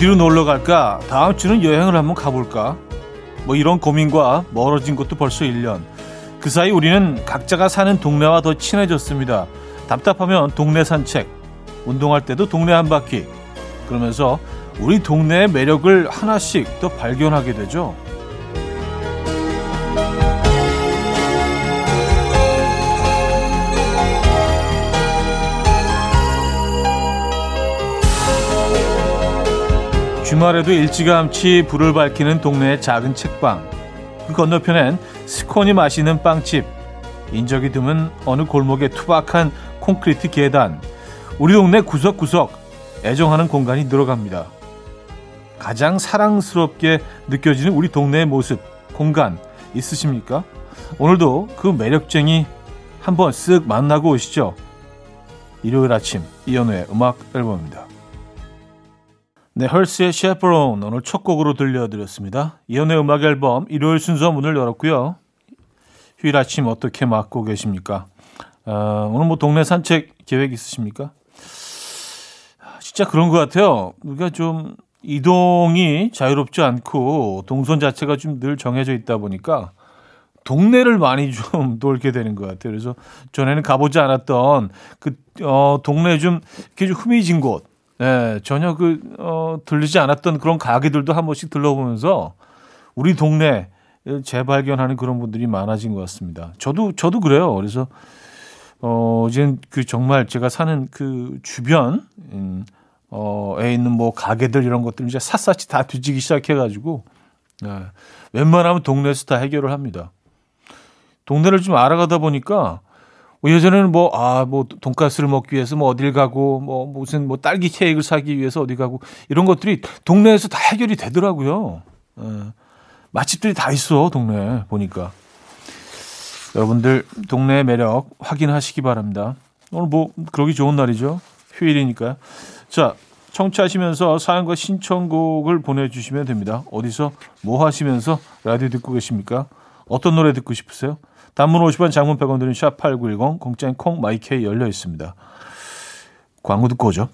어디로 놀러 갈까? 다음 주는 여행을 한번 가볼까? 뭐 이런 고민과 멀어진 것도 벌써 1년. 그 사이 우리는 각자가 사는 동네와 더 친해졌습니다. 답답하면 동네 산책, 운동할 때도 동네 한 바퀴. 그러면서 우리 동네의 매력을 하나씩 더 발견하게 되죠. 주말에도 일찌감치 불을 밝히는 동네의 작은 책방. 그 건너편엔 스콘이 마시는 빵집. 인적이 드문 어느 골목의 투박한 콘크리트 계단. 우리 동네 구석구석 애정하는 공간이 늘어갑니다. 가장 사랑스럽게 느껴지는 우리 동네의 모습, 공간 있으십니까? 오늘도 그 매력쟁이 한번 쓱 만나고 오시죠. 일요일 아침 이연우의 음악 앨범입니다. 네, 헐스의 셰프론 오늘 첫 곡으로 들려드렸습니다. 이연의 음악 앨범 일요일 순서 문을 열었고요. 휴일 아침 어떻게 맞고 계십니까? 어, 오늘 뭐 동네 산책 계획 있으십니까? 진짜 그런 것 같아요. 우리가 좀 이동이 자유롭지 않고 동선 자체가 좀 늘 정해져 있다 보니까 동네를 많이 좀 돌게 되는 것 같아요. 그래서 전에는 가보지 않았던 그, 어, 동네 좀 이렇게 좀 흐미진 곳, 네, 전혀 그, 어, 들리지 않았던 그런 가게들도 한 번씩 들러보면서 우리 동네 재발견하는 그런 분들이 많아진 것 같습니다. 저도, 저도 그래요. 그래서, 어, 이제 그 정말 제가 사는 그 주변, 음, 어, 에 있는 뭐 가게들 이런 것들 이제 샅샅이 다 뒤지기 시작해가지고, 네, 웬만하면 동네에서 다 해결을 합니다. 동네를 좀 알아가다 보니까 뭐 예전에는 뭐, 아, 뭐, 돈가스를 먹기 위해서 뭐 어딜 가고, 뭐, 무슨 뭐 딸기 케이크를 사기 위해서 어디 가고, 이런 것들이 동네에서 다 해결이 되더라고요. 예. 맛집들이 다 있어, 동네에, 보니까. 여러분들, 동네의 매력 확인하시기 바랍니다. 오늘 뭐, 그러기 좋은 날이죠. 휴일이니까요. 자, 청취하시면서 사연과 신청곡을 보내주시면 됩니다. 어디서 뭐 하시면서 라디오 듣고 계십니까? 어떤 노래 듣고 싶으세요? 단문 50원, 장문 100원 드는 샵8910, 공짜인 콩, 마이케이 열려 있습니다. 광고 듣고 오죠.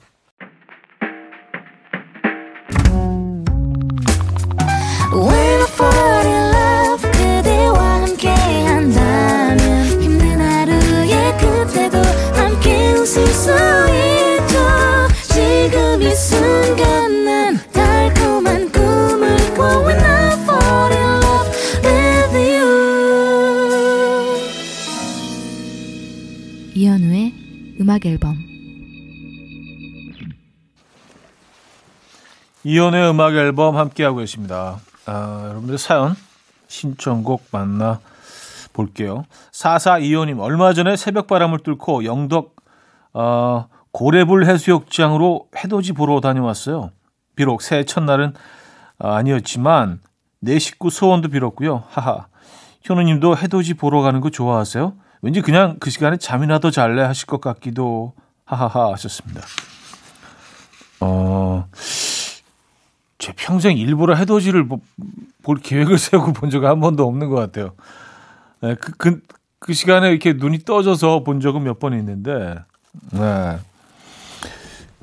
음악 앨범 이연의 음악 앨범 함께하고 계십니다. 아, 여러분들 사연 신청곡 만나 볼게요. 4425님 얼마 전에 새벽바람을 뚫고 영덕 어, 고래불 해수욕장으로 해돋이 보러 다녀왔어요. 비록 새해 첫날은 아니었지만 내 식구 소원도 빌었고요. 하하. 현우님도 해돋이 보러 가는 거 좋아하세요? 왠지 그냥 그 시간에 잠이나 더 잘래 하실 것 같기도 하하하 하셨습니다. 어, 제 평생 일부러 해돋이를 볼 계획을 세우고 본 적이 한 번도 없는 것 같아요. 네, 그, 그, 그 시간에 이렇게 눈이 떠져서 본 적은 몇 번 있는데, 네.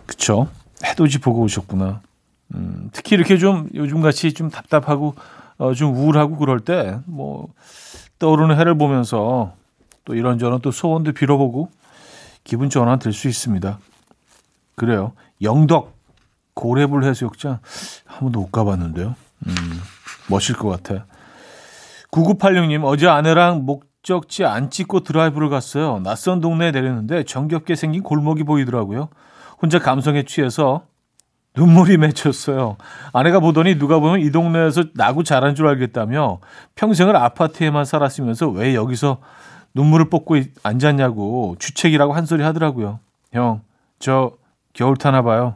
그쵸. 해돋이 보고 오셨구나. 음, 특히 이렇게 좀 요즘 같이 좀 답답하고, 어, 좀 우울하고 그럴 때, 뭐, 떠오르는 해를 보면서 또 이런저런 또 소원도 빌어보고 기분 전환 될 수 있습니다. 그래요. 영덕 고래불 해수욕장 한 번도 못 가봤는데요. 음, 멋질 것 같아. 9986님 어제 아내랑 목적지 안 찍고 드라이브를 갔어요. 낯선 동네에 내렸는데 정겹게 생긴 골목이 보이더라고요. 혼자 감성에 취해서 눈물이 맺혔어요. 아내가 보더니 누가 보면 이 동네에서 나고 자란 줄 알겠다며 평생을 아파트에만 살았으면서 왜 여기서 눈물을 뽑고 앉았냐고 주책이라고 한 소리 하더라고요. 형, 저 겨울 타나 봐요.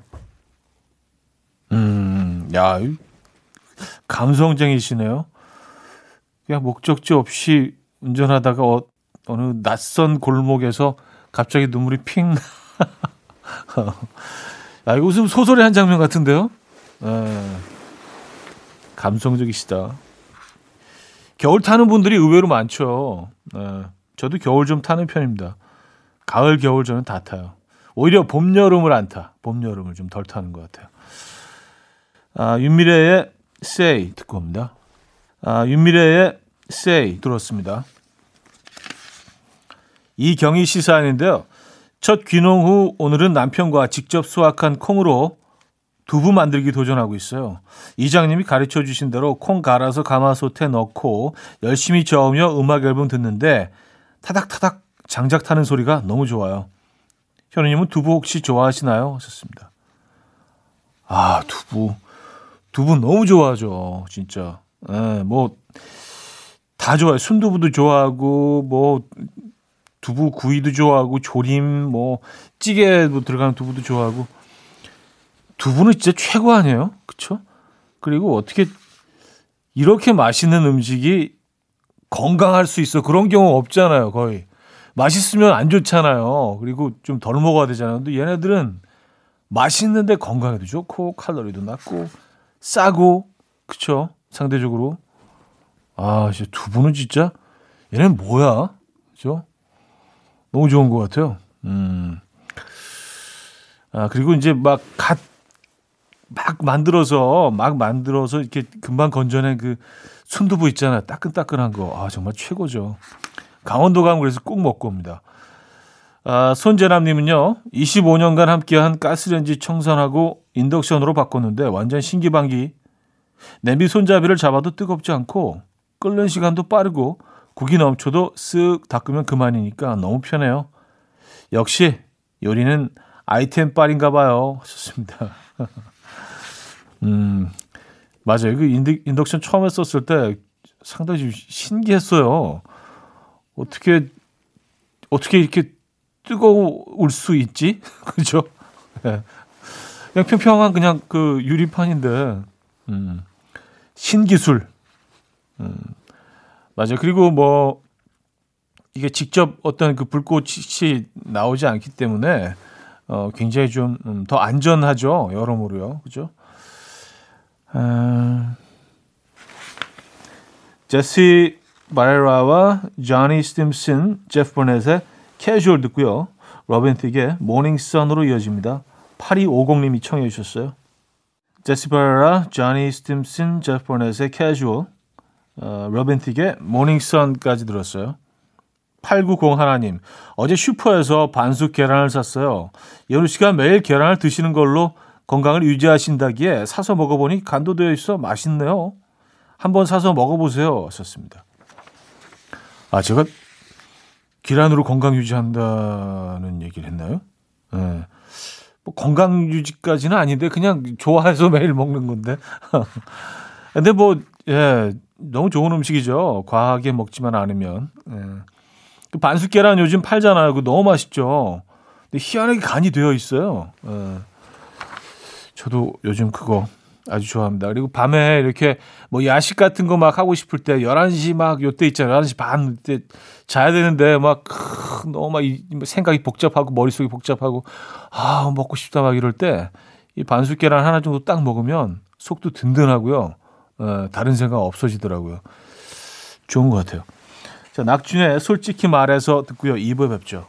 음, 야, 감성쟁이시네요. 그냥 목적지 없이 운전하다가 어, 어느 낯선 골목에서 갑자기 눈물이 핑. 야, 이거 무슨 소설의 한 장면 같은데요? 에, 감성적이시다. 겨울 타는 분들이 의외로 많죠. 에. 저도 겨울 좀 타는 편입니다. 가을, 겨울 저는 다 타요. 오히려 봄, 여름을 안 타. 봄, 여름을 좀 덜 타는 것 같아요. 아, 윤미래의 Say 듣고 옵니다. 아, 윤미래의 Say 들었습니다. 이경희 시 사연인데요. 첫 귀농 후 오늘은 남편과 직접 수확한 콩으로 두부 만들기 도전하고 있어요. 이장님이 가르쳐 주신 대로 콩 갈아서 가마솥에 넣고 열심히 저으며 음악 앨범 듣는데 타닥타닥 장작 타는 소리가 너무 좋아요. 현우님은 두부 혹시 좋아하시나요? 하셨습니다. 아, 두부. 두부 너무 좋아하죠. 진짜. 예, 뭐, 다 좋아요. 순두부도 좋아하고, 뭐, 두부 구이도 좋아하고, 조림, 뭐, 찌개도 들어가는 두부도 좋아하고. 두부는 진짜 최고 아니에요? 그쵸? 그리고 어떻게 이렇게 맛있는 음식이 건강할 수 있어. 그런 경우 없잖아요, 거의. 맛있으면 안 좋잖아요. 그리고 좀 덜 먹어야 되잖아요. 근데 얘네들은 맛있는데 건강에도 좋고 칼로리도 낮고 싸고 그쵸? 상대적으로 아, 진짜 두부는 진짜 얘는 뭐야? 그죠? 너무 좋은 것 같아요. 음. 아, 그리고 이제 막 갓, 막 만들어서, 막 만들어서 이렇게 금방 건져낸 그 순두부 있잖아요. 따끈따끈한 거. 아, 정말 최고죠. 강원도 가면 그래서 꼭 먹고 옵니다. 아, 손재남님은요, 25년간 함께한 가스렌지 청산하고 인덕션으로 바꿨는데 완전 신기방기. 냄비 손잡이를 잡아도 뜨겁지 않고 끓는 시간도 빠르고 국이 넘쳐도 쓱 닦으면 그만이니까 너무 편해요. 역시 요리는 아이템 빨인가 봐요. 좋습니다. 음, 맞아요. 그 인덕션 처음 했었을 때 상당히 신기했어요. 어떻게 어떻게 이렇게 뜨거울 수 있지? 그죠? 네. 그냥 평평한 그냥 그 유리판인데 음. 신기술. 음. 맞아요. 그리고 뭐 이게 직접 어떤 그 불꽃이 나오지 않기 때문에 어 굉장히 좀더 음, 안전하죠. 여러모로요. 그죠? 아... 제시 바레라와 조니 스팀슨, 제프 버넷의 캐주얼 듣고요. 로빈 틱의 Morning Sun으로 이어집니다. 8250님이 청해 주셨어요. 제시 바레라, 조니 스팀슨, 제프 버넷의 캐주얼, 어, 로빈 틱의 Morning Sun까지 들었어요. 890 하나님, 어제 슈퍼에서 반숙 계란을 샀어요. 연우 씨가 매일 계란을 드시는 걸로 건강을 유지하신다기에 사서 먹어보니 간도 되어 있어 맛있네요. 한번 사서 먹어보세요. 썼습니다. 아, 제가 계란으로 건강 유지한다는 얘기를 했나요? 예. 네. 뭐 건강 유지까지는 아닌데 그냥 좋아해서 매일 먹는 건데. 근데 뭐 예, 너무 좋은 음식이죠. 과하게 먹지만 않으면. 예. 그 반숙 계란 요즘 팔잖아요. 그 너무 맛있죠. 근데 희한하게 간이 되어 있어요. 예. 저도 요즘 그거 아주 좋아합니다. 그리고 밤에 이렇게 뭐 야식 같은 거 막 하고 싶을 때 11시 막 요때 있잖아요. 11시 반 때 자야 되는데 막 너무 막뭐 생각이 복잡하고 머릿속이 복잡하고 아, 먹고 싶다 막 이럴 때 이 반숙 계란 하나 정도 딱 먹으면 속도 든든하고요. 어, 다른 생각 없어지더라고요. 좋은 것 같아요. 자, 낙준의 솔직히 말해서 듣고요. 2부에 뵙죠.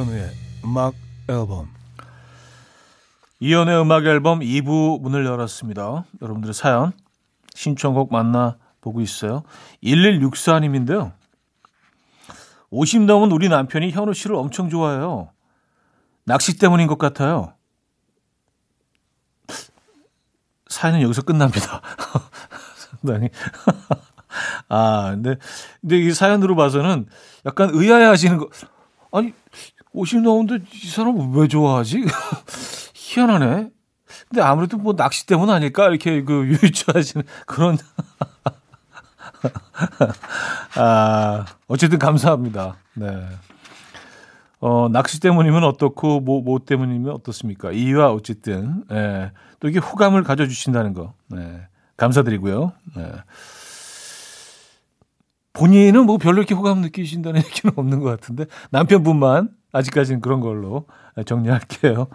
이현우의 음악 앨범 이현우의 음악 앨범 2부 문을 열었습니다. 여러분들의 사연 신청곡 만나보고 있어요. 1164님인데요. 50 넘은 우리 남편이 현우 씨를 엄청 좋아해요. 낚시 때문인 것 같아요. 사연은 여기서 끝납니다. 상당히. 아, 근데, 근데 이 사연으로 봐서는 약간 의아해 하시는 거. 아니, 50 넘었는데 이 사람 왜 좋아하지? 희한하네. 근데 아무래도 뭐 낚시 때문 아닐까? 이렇게 그 유추하시는 그런. 아, 어쨌든 감사합니다. 네. 어, 낚시 때문이면 어떻고, 뭐, 뭐 때문이면 어떻습니까? 이유와 어쨌든, 예. 또 이게 호감을 가져주신다는 거, 네. 감사드리고요. 네. 본인은 뭐 별로 이렇게 호감 느끼신다는 얘기는 없는 것 같은데 남편분만 아직까지는 그런 걸로 정리할게요.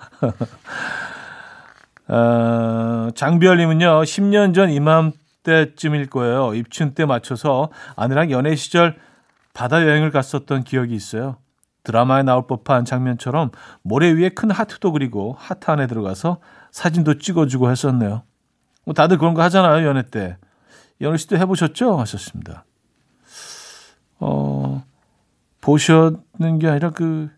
어, 장비열님은요, 10년 전 이맘때쯤일 거예요. 입춘 때 맞춰서 아내랑 연애 시절 바다 여행을 갔었던 기억이 있어요. 드라마에 나올 법한 장면처럼 모래 위에 큰 하트도 그리고 하트 안에 들어가서 사진도 찍어주고 했었네요. 뭐 다들 그런 거 하잖아요, 연애 때. 연애 씨도 해보셨죠? 하셨습니다. 어, 보셨는 게 아니라 그,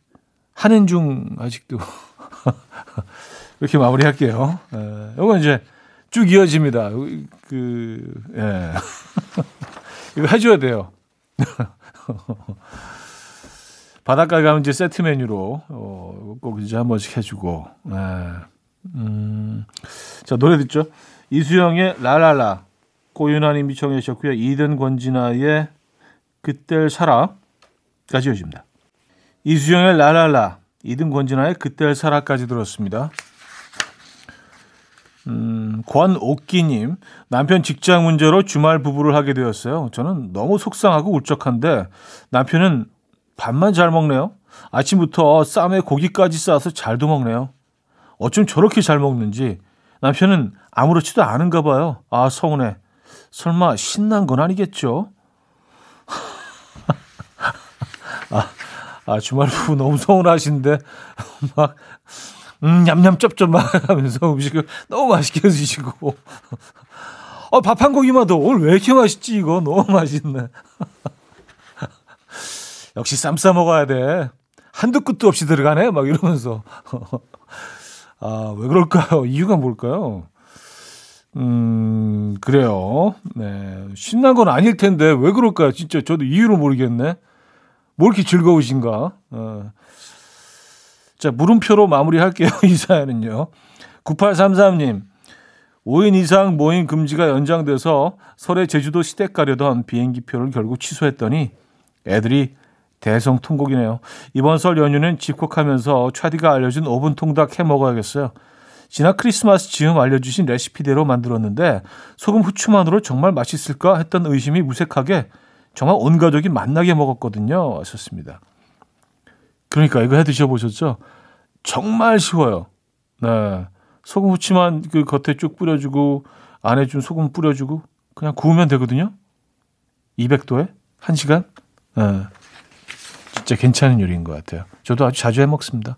하는 중 아직도. 이렇게 마무리할게요. 예, 이건 이제 쭉 이어집니다. 그, 예. 이거 해줘야 돼요. 바닷가 가면 이제 세트 메뉴로 어, 꼭 이제 한 번씩 해주고. 예. 음, 자 노래 듣죠. 이수영의 라라라 고윤아님이 청해 주셨고요. 이든 권진아의 그댈 살아까지 이어집니다. 이수영의 라라라 이든 권진아의 그댈 살아까지 들었습니다. 음, 권옥기님, 남편 직장 문제로 주말 부부를 하게 되었어요. 저는 너무 속상하고 울적한데 남편은 밥만 잘 먹네요. 아침부터 쌈에 고기까지 싸서 잘도 먹네요. 어쩜 저렇게 잘 먹는지 남편은 아무렇지도 않은가 봐요. 아, 서운해. 설마 신난 건 아니겠죠? 아, 주말 부부 너무 서운하신데, 막, 음, 냠냠 쩝쩝 하면서 음식을 너무 맛있게 드시고. 어, 밥 한 고기만 더. 오늘 왜 이렇게 맛있지, 이거? 너무 맛있네. 역시 쌈 싸 먹어야 돼. 한두 끝도 없이 들어가네? 막 이러면서. 아, 왜 그럴까요? 이유가 뭘까요? 음, 그래요. 네. 신난 건 아닐 텐데, 왜 그럴까요? 진짜 저도 이유를 모르겠네. 뭐 이렇게 즐거우신가? 어. 자, 물음표로 마무리할게요. 이 사연은요. 9833님. 5인 이상 모임 금지가 연장돼서 설에 제주도 시댁 가려던 비행기표를 결국 취소했더니 애들이 대성통곡이네요. 이번 설 연휴는 집콕하면서 차디가 알려준 오븐 통닭 해 먹어야겠어요. 지난 크리스마스 즈음 알려주신 레시피대로 만들었는데 소금 후추만으로 정말 맛있을까 했던 의심이 무색하게 정말 온 가족이 만나게 먹었거든요. 하셨습니다. 그러니까 이거 해 드셔보셨죠? 정말 쉬워요. 네. 소금 후추만 그 겉에 쭉 뿌려주고 안에 좀 소금 뿌려주고 그냥 구우면 되거든요. 200도에 1시간. 네. 진짜 괜찮은 요리인 것 같아요. 저도 아주 자주 해 먹습니다.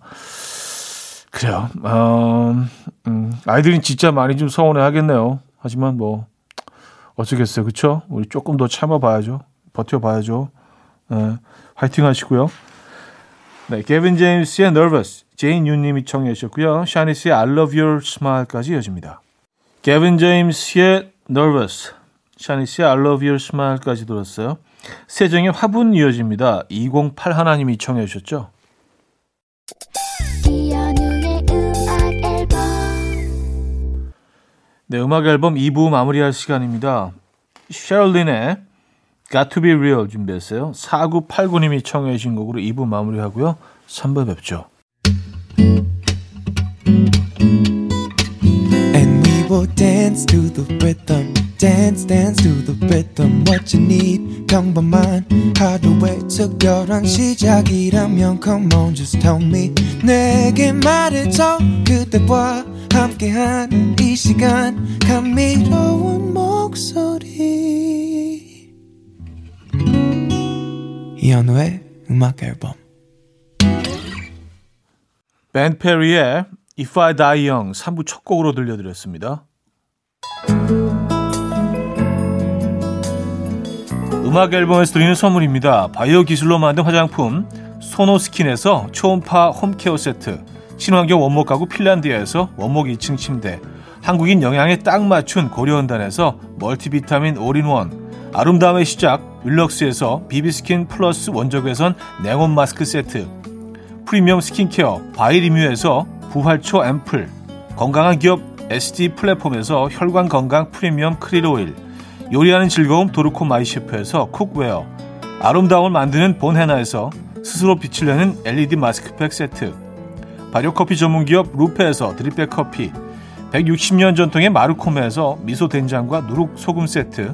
그래요. 어, 음, 아이들이 진짜 많이 좀 서운해 하겠네요. 하지만 뭐 어쩌겠어요. 그쵸? 우리 조금 더 참아봐야죠. 버텨봐야죠. 네, 화이팅 하시고요. 네, 개빈 제임스의 Nervous, 제인 유님이 청해 주셨고요. 샤니스의 I Love Your Smile까지 이어집니다. 케빈 제임스의 Nervous, 샤니스의 I Love Your Smile까지 들었어요. 세정의 화분 이어집니다. 208 하나님이 청해 주셨죠. 네, 음악 앨범 2부 마무리할 시간입니다. 셰럴린의 Got to be real 준비했어요. 4989님이 청해 주신 곡으로 2부 마무리하고요. 3부 뵙죠. Dance to the rhythm. dance dance to the rhythm what you need 평범한 하루의 특별한 시작이라면 come on just tell me 내게 말해줘 그대와 함께한 이 시간 감미로 이현우의 음악 앨범 밴드 페리의 If I Die Young 3부 첫 곡으로 들려드렸습니다. 음악 앨범에서 드리는 선물입니다. 바이오 기술로 만든 화장품 소노스킨에서 초음파 홈케어 세트 친환경 원목 가구 핀란드에서 원목 2층 침대 한국인 영양에 딱 맞춘 고려원단에서 멀티비타민 올인원 아름다움의 시작 윌럭스에서 비비스킨 플러스 원적외선 냉온 마스크 세트 프리미엄 스킨케어 바이리뮤에서 부활초 앰플 건강한 기업 SD 플랫폼에서 혈관 건강 프리미엄 크릴 오일 요리하는 즐거움 도르코 마이셰프에서 쿡웨어 아름다움을 만드는 본헤나에서 스스로 빛을 내는 LED 마스크팩 세트 발효커피 전문기업 루페에서 드립백 커피 160년 전통의 마르코메에서 미소 된장과 누룩 소금 세트,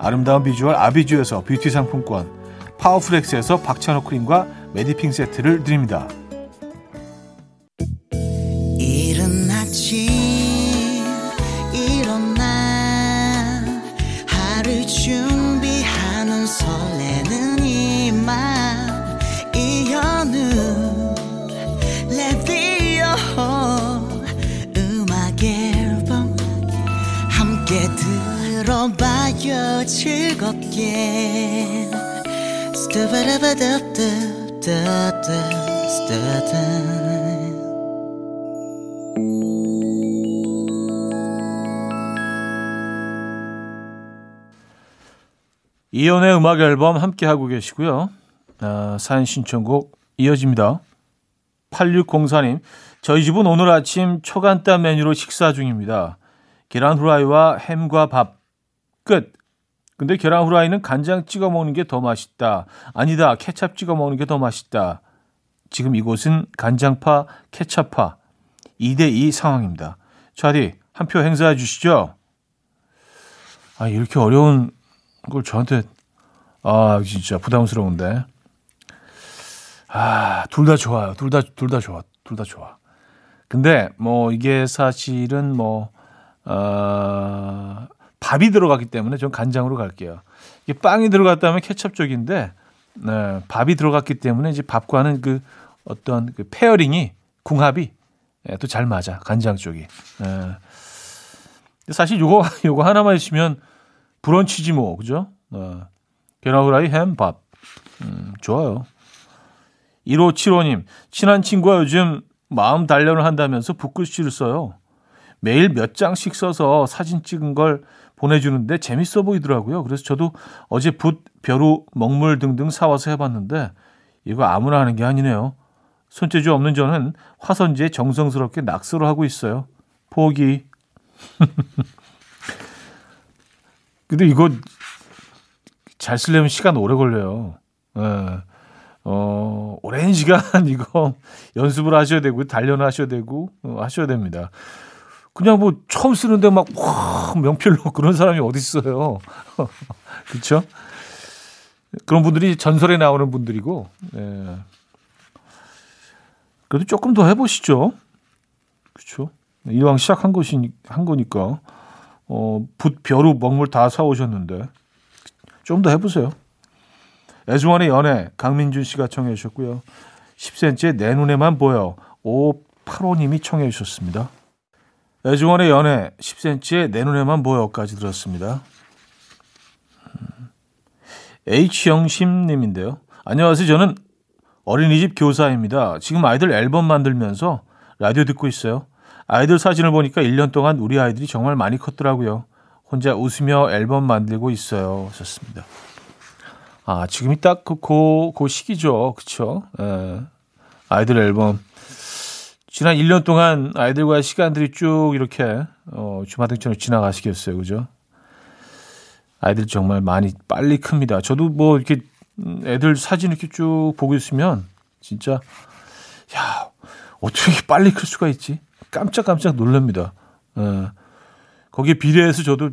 아름다운 비주얼 아비주에서 뷰티 상품권, 파워프렉스에서 박찬호 크림과 메디핑 세트를 드립니다. 즐겁게 이연의 음악 앨범 함께 하고 계시고요. 아, 사연 신청곡 이어집니다. 8604님, 저희 집은 오늘 아침 초간단 메뉴로 식사 중입니다. 계란 후라이와 햄과 밥, 끝. 근데 계란 후라이는 간장 찍어 먹는 게 더 맛있다. 아니다. 케찹 찍어 먹는 게 더 맛있다. 지금 이곳은 간장파, 케찹파 2대2 상황입니다. 차디, 한 표 행사해 주시죠. 아, 이렇게 어려운 걸 저한테, 아, 진짜 부담스러운데. 아, 둘 다 좋아요. 둘 다, 둘 다 좋아. 둘 다 좋아. 근데 뭐 이게 사실은 뭐, 어, 밥이 들어갔기 때문에 전 간장으로 갈게요. 이게 빵이 들어갔다면 케첩 쪽인데 네, 밥이 들어갔기 때문에 이제 밥과는 그 어떤 그 페어링이 궁합이 예, 또 잘 맞아 간장 쪽이. 예. 사실 요거 요거 하나만 있으면 브런치지 뭐 그죠? 어. 계란 후라이 햄 밥. 음, 좋아요. 1575님, 친한 친구가 요즘 마음 단련을 한다면서 붓글씨를 써요. 매일 몇 장씩 써서 사진 찍은 걸 보내주는데 재밌어 보이더라고요. 그래서 저도 어제 붓, 벼루, 먹물 등등 사와서 해봤는데 이거 아무나 하는 게 아니네요. 손재주 없는 저는 화선지에 정성스럽게 낙서를 하고 있어요. 포기. 근데 이거 잘 쓰려면 시간 오래 걸려요. 예. 어, 오랜 시간 이거 연습을 하셔야 되고, 단련을 하셔야 되고, 어, 하셔야 됩니다. 그냥 뭐 처음 쓰는데 막 와, 명필로 그런 사람이 어디 있어요. 그렇죠? 그런 분들이 전설에 나오는 분들이고. 예. 그래도 조금 더 해보시죠. 그렇죠? 이왕 시작한 것이 한 거니까 어, 붓, 벼루, 먹물 다 사오셨는데 좀 더 해보세요. 애주원의 연애 강민준 씨가 청해 주셨고요. 10cm의 내 눈에만 보여 585님이 청해 주셨습니다. 애주원의 연애 10cm의 내 눈에만 보여까지 들었습니다. 음. H영심님인데요. 안녕하세요. 저는 어린이집 교사입니다. 지금 아이들 앨범 만들면서 라디오 듣고 있어요. 아이들 사진을 보니까 1년 동안 우리 아이들이 정말 많이 컸더라고요. 혼자 웃으며 앨범 만들고 있어요. 하셨습니다. 아, 지금이 딱 그, 그, 그 시기죠. 그쵸? 예. 아이들 앨범. 지난 1년 동안 아이들과의 시간들이 쭉 이렇게 어, 주마등처럼 지나가시겠어요. 그죠? 아이들 정말 많이 빨리 큽니다. 저도 뭐 이렇게 애들 사진 이렇게 쭉 보고 있으면 진짜 야 어떻게 빨리 클 수가 있지? 깜짝깜짝 놀랍니다. 어, 거기에 비례해서 저도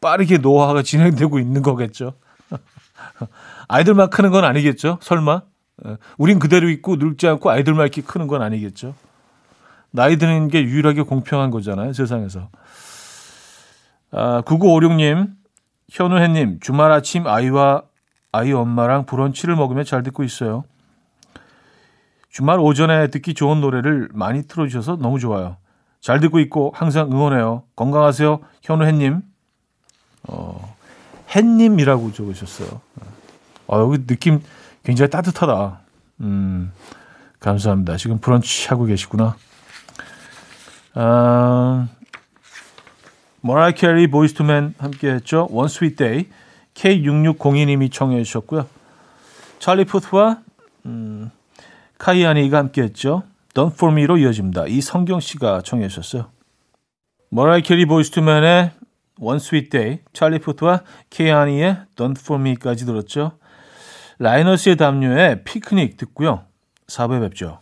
빠르게 노화가 진행되고 있는 거겠죠. 아이들만 크는 건 아니겠죠? 설마? 어, 우린 그대로 있고 늙지 않고 아이들만 이렇게 크는 건 아니겠죠? 나이 드는 게 유일하게 공평한 거잖아요, 세상에서. 아, 9956님, 현우혜님, 주말 아침 아이와 아이 엄마랑 브런치를 먹으며 잘 듣고 있어요. 주말 오전에 듣기 좋은 노래를 많이 틀어주셔서 너무 좋아요. 잘 듣고 있고 항상 응원해요. 건강하세요, 현우혜님. 어, 햇님이라고 적으셨어요. 어, 여기 느낌 굉장히 따뜻하다. 음, 감사합니다. 지금 브런치 하고 계시구나. 아, 머라이어 캐리 보이스 투맨 함께했죠. One Sweet Day K6602님이 청해 주셨고요. 찰리 푸스와 음, 켈라니가 함께했죠. Done For Me로 이어집니다. 이성경 씨가 청해 주셨어요. 머라이어 캐리 보이스 투맨의 One Sweet Day, 찰리 푸스와 켈라니의 Done For Me까지 들었죠. 라이너스의 담요의 피크닉 듣고요. 4부에 뵙죠.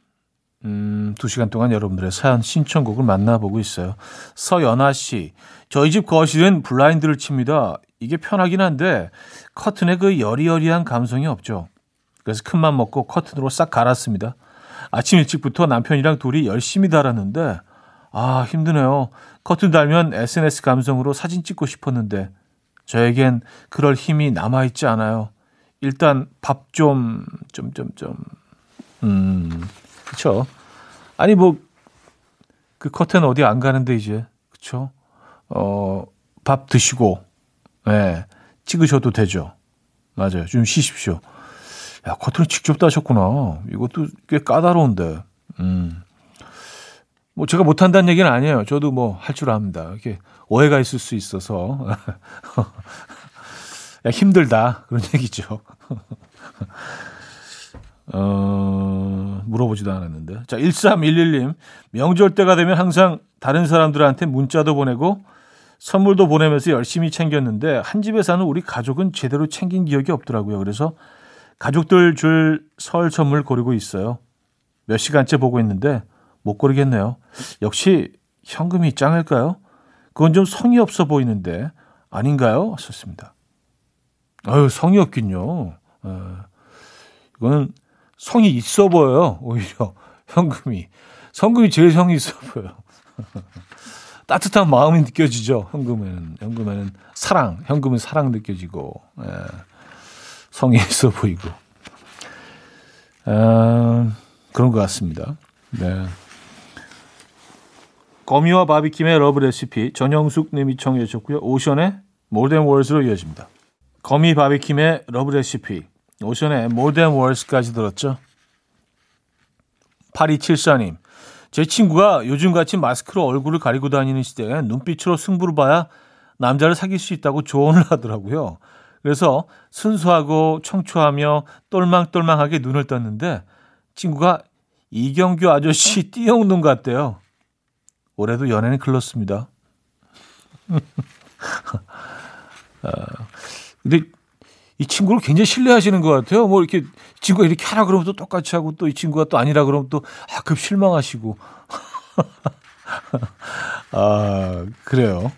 음, 두 시간 동안 여러분들의 사연 신청곡을 만나보고 있어요. 서연아 씨, 저희 집 거실은 블라인드를 칩니다. 이게 편하긴 한데 커튼에 그 여리여리한 감성이 없죠. 그래서 큰맘 먹고 커튼으로 싹 갈았습니다. 아침 일찍부터 남편이랑 둘이 열심히 달았는데 아 힘드네요. 커튼 달면 SNS 감성으로 사진 찍고 싶었는데 저에겐 그럴 힘이 남아 있지 않아요. 일단 밥 좀 좀 좀좀 음. 그쵸? 아니, 뭐, 그 커튼 어디 안 가는데, 이제. 그쵸? 어, 밥 드시고, 예, 네, 찍으셔도 되죠. 맞아요. 좀 쉬십시오. 야, 커튼을 직접 따셨구나. 이것도 꽤 까다로운데. 음. 뭐, 제가 못한다는 얘기는 아니에요. 저도 뭐, 할 줄 압니다. 이렇게 오해가 있을 수 있어서. 야, 힘들다. 그런 얘기죠. 어, 물어보지도 않았는데. 자, 1311님. 명절 때가 되면 항상 다른 사람들한테 문자도 보내고 선물도 보내면서 열심히 챙겼는데 한 집에 사는 우리 가족은 제대로 챙긴 기억이 없더라고요. 그래서 가족들 줄 설 선물 고르고 있어요. 몇 시간째 보고 있는데 못 고르겠네요. 역시 현금이 짱일까요? 그건 좀 성의 없어 보이는데 아닌가요? 썼습니다. 아유, 성의 없긴요. 어, 이거는 성이 있어 보여요. 오히려 현금이 현금이 제일 성이 있어 보여요. 따뜻한 마음이 느껴지죠. 현금에는 현금에는 사랑, 현금은 사랑 느껴지고 예. 성이 있어 보이고 아, 그런 것 같습니다. 네. 거미와 바비킴의 Love Recipe 전영숙 님이 청해 주셨고요. 오션의 More Than Words로 이어집니다. 거미 바비킴의 Love Recipe 오션의 Than Words까지 들었죠. 8274님. 제 친구가 요즘같이 마스크로 얼굴을 가리고 다니는 시대에 눈빛으로 승부를 봐야 남자를 사귈 수 있다고 조언을 하더라고요. 그래서 순수하고 청초하며 똘망똘망하게 눈을 떴는데 친구가 이경규 아저씨 띠용 눈 같대요. 올해도 연애는 글렀습니다. 아, 근데 이 친구를 굉장히 신뢰하시는 것 같아요. 뭐 이렇게 친구가 이렇게 하라 그러면 또 똑같이 하고 또 이 친구가 또 아니라 그러면 또 아, 급 실망하시고. 아, 그래요.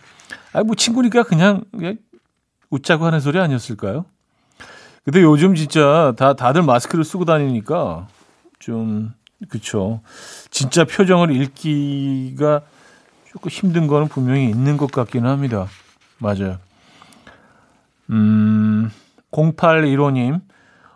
아, 뭐 친구니까 그냥, 그냥 웃자고 하는 소리 아니었을까요? 근데 요즘 진짜 다, 다들 마스크를 쓰고 다니니까 좀, 그쵸. 진짜 표정을 읽기가 조금 힘든 거는 분명히 있는 것 같기는 합니다. 맞아요. 음, 0815님,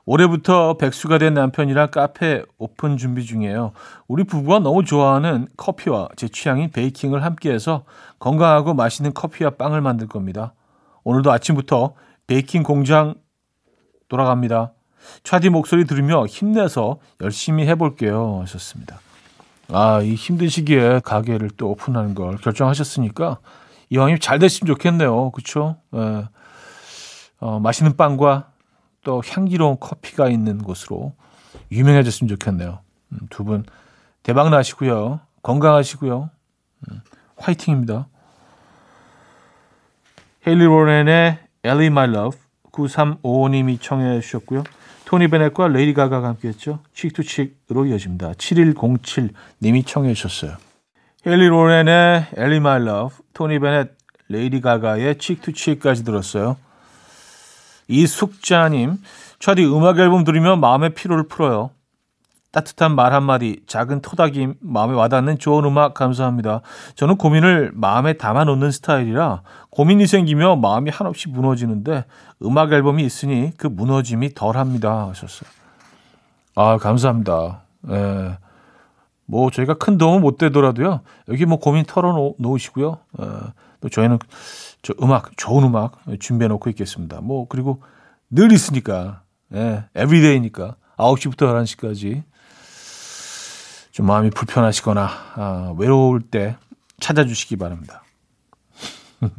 올해부터 백수가 된 남편이랑 카페 오픈 준비 중이에요. 우리 부부가 너무 좋아하는 커피와 제 취향인 베이킹을 함께해서 건강하고 맛있는 커피와 빵을 만들 겁니다. 오늘도 아침부터 베이킹 공장 돌아갑니다. 차디 목소리 들으며 힘내서 열심히 해볼게요. 하셨습니다. 아, 이 힘든 시기에 가게를 또 오픈하는 걸 결정하셨으니까 이왕이면 잘 됐으면 좋겠네요. 그쵸? 예. 어, 맛있는 빵과 또 향기로운 커피가 있는 곳으로 유명해졌으면 좋겠네요. 음, 두분 대박 나시고요. 건강하시고요. 음, 화이팅입니다. 헤일리 로렌의 Ellie My Love 9355님이 청해 주셨고요. 토니 베넷과 레이디 가가가 함께했죠. Cheek to Cheek으로 이어집니다. 7107님이 청해 주셨어요. 헤일리 로렌의 Ellie My Love, 토니 베넷, 레이디 가가의 Cheek to Cheek까지 들었어요. 이숙자님, 차디 음악 앨범 들으면 마음의 피로를 풀어요. 따뜻한 말 한마디, 작은 토닥임, 마음에 와닿는 좋은 음악 감사합니다. 저는 고민을 마음에 담아놓는 스타일이라 고민이 생기며 마음이 한없이 무너지는데 음악 앨범이 있으니 그 무너짐이 덜합니다. 하셨어요. 아, 감사합니다. 예. 뭐 저희가 큰 도움은 못 되더라도요. 여기 뭐 고민 털어 놓으시고요. 예. 또 저희는 저 음악, 좋은 음악 준비해 놓고 있겠습니다. 뭐 그리고 늘 있으니까. 예. 에브리데이니까. 9시부터 11시까지 좀 마음이 불편하시거나 아, 외로울 때 찾아주시기 바랍니다.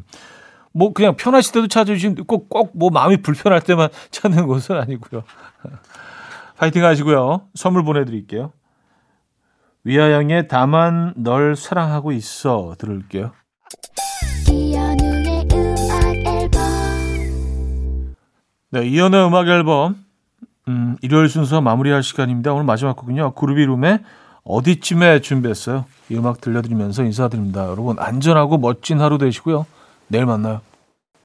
뭐 그냥 편하실 때도 찾아주시면 꼭꼭 뭐 마음이 불편할 때만 찾는 것은 아니고요. 파이팅 하시고요. 선물 보내드릴게요. 위아영의 다만 널 사랑하고 있어 들을게요. 네, 이연의 음악 앨범 음, 일요일 순서 마무리할 시간입니다. 오늘 마지막 곡은요. 그루비룸의 어디쯤에 준비했어요. 이 음악 들려드리면서 인사드립니다. 여러분 안전하고 멋진 하루 되시고요. 내일 만나요.